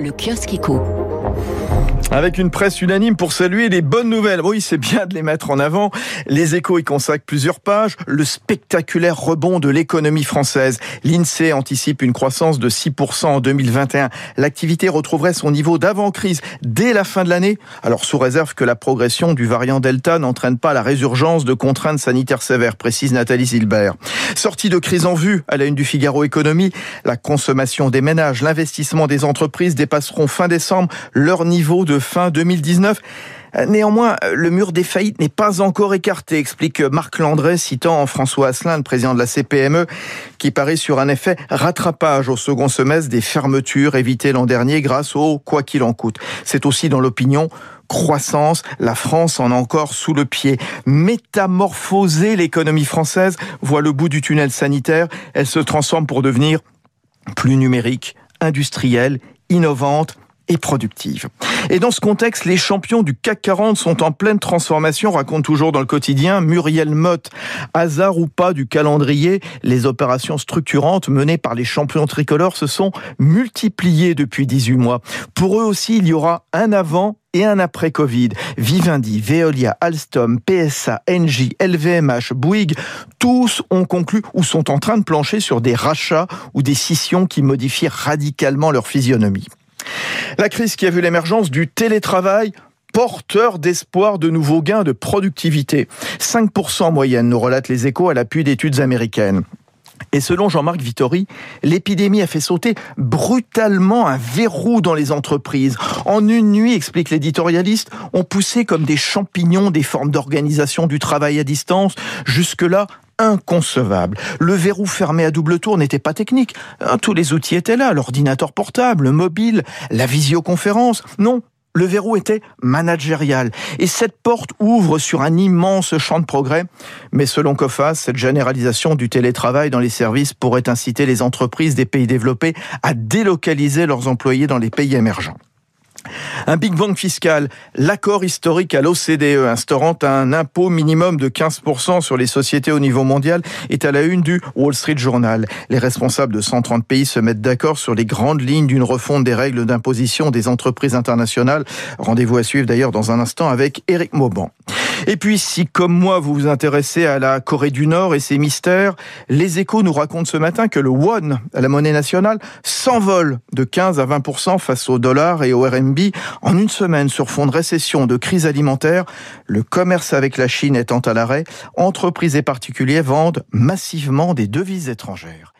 Le kiosque éco. Avec une presse unanime pour saluer les bonnes nouvelles. Oui, c'est bien de les mettre en avant. Les échos y consacrent plusieurs pages. Le spectaculaire rebond de l'économie française. L'INSEE anticipe une croissance de 6% en 2021. L'activité retrouverait son niveau d'avant-crise dès la fin de l'année. Alors, sous réserve que la progression du variant Delta n'entraîne pas la résurgence de contraintes sanitaires sévères, précise Nathalie Silbert. Sortie de crise en vue à la une du Figaro Économie, la consommation des ménages, l'investissement des entreprises dépasseront fin décembre leur niveau de fin 2019. Néanmoins, le mur des faillites n'est pas encore écarté, explique Marc Landré, citant François Asselin, le président de la CPME, qui parie sur un effet rattrapage au second semestre des fermetures évitées l'an dernier grâce au quoi qu'il en coûte. C'est aussi dans l'opinion croissance, la France en a encore sous le pied. Métamorphoser l'économie française voit le bout du tunnel sanitaire, elle se transforme pour devenir plus numérique, industrielle, innovante, et productive. Et dans ce contexte, les champions du CAC 40 sont en pleine transformation, raconte toujours dans le quotidien Muriel Mott. Hasard ou pas du calendrier, les opérations structurantes menées par les champions tricolores se sont multipliées depuis 18 mois. Pour eux aussi, il y aura un avant et un après Covid. Vivendi, Veolia, Alstom, PSA, Engie, LVMH, Bouygues, tous ont conclu ou sont en train de plancher sur des rachats ou des scissions qui modifient radicalement leur physionomie. La crise qui a vu l'émergence du télétravail porteur d'espoir de nouveaux gains de productivité. 5% en moyenne, nous relatent les échos à l'appui d'études américaines. Et selon Jean-Marc Vittori, l'épidémie a fait sauter brutalement un verrou dans les entreprises. En une nuit, explique l'éditorialiste, on poussait comme des champignons des formes d'organisation du travail à distance. Jusque-là, inconcevable. Le verrou fermé à double tour n'était pas technique. Hein, tous les outils étaient là, l'ordinateur portable, le mobile, la visioconférence. Non, le verrou était managérial. Et cette porte ouvre sur un immense champ de progrès. Mais selon COFAS, cette généralisation du télétravail dans les services pourrait inciter les entreprises des pays développés à délocaliser leurs employés dans les pays émergents. Un Big Bang fiscal, l'accord historique à l'OCDE instaurant un impôt minimum de 15% sur les sociétés au niveau mondial est à la une du Wall Street Journal. Les responsables de 130 pays se mettent d'accord sur les grandes lignes d'une refonte des règles d'imposition des entreprises internationales. Rendez-vous à suivre d'ailleurs dans un instant avec Eric Mauban. Et puis, si comme moi vous vous intéressez à la Corée du Nord et ses mystères, les échos nous racontent ce matin que le won, la monnaie nationale, s'envole de 15 à 20% face au dollar et au RMB en une semaine sur fond de récession, de crise alimentaire. Le commerce avec la Chine étant à l'arrêt, entreprises et particuliers vendent massivement des devises étrangères.